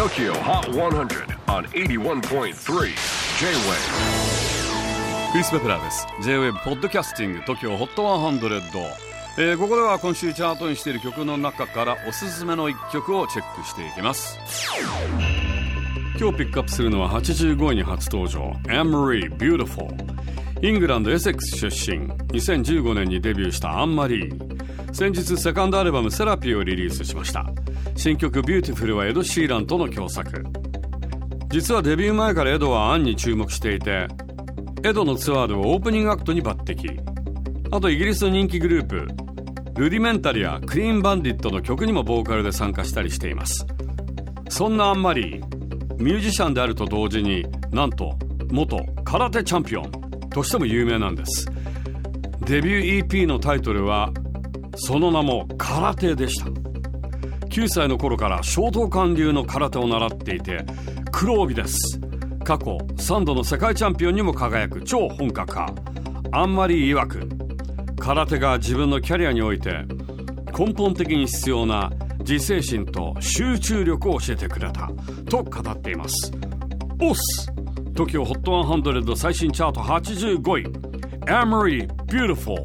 TOKYO HOT 100 on 81.3 J-WAVE. クリス・ベプラーです。J-WAVE ポッドキャスティング TOKYO HOT 100、えー、ここでは今週チャートにしている曲の中からおすすめの一曲をチェックしていきます。今日ピックアップするのは85位に初登場。Anne-Marie Beautiful イングランドエセックス出身。2015年にデビューしたアンマリー。先日セカンドアルバム「セラピー」をリリースしました。新曲「Beautiful はエド・シーランとの共作。実はデビュー前からエドはアンに注目していてエドのツアーではオープニングアクトに抜擢。あとイギリスの人気グループ Rudimental や Clean Bandit の曲にもボーカルで参加したりしています。そんなアン・マリーミュージシャンであると同時になんと元空手チャンピオンとしても有名なんです。デビュー EP のタイトルはその名も空手でした。9歳の頃から小東館流の空手を習っていて黒帯です。過去3度の世界チャンピオンにも輝く超本格派。あんまり曰く。空手が自分のキャリアにおいて根本的に必要な自制心と集中力を教えてくれた。と語っています。オス。TOKIOHOT100 最新チャート85位。Amory Beautiful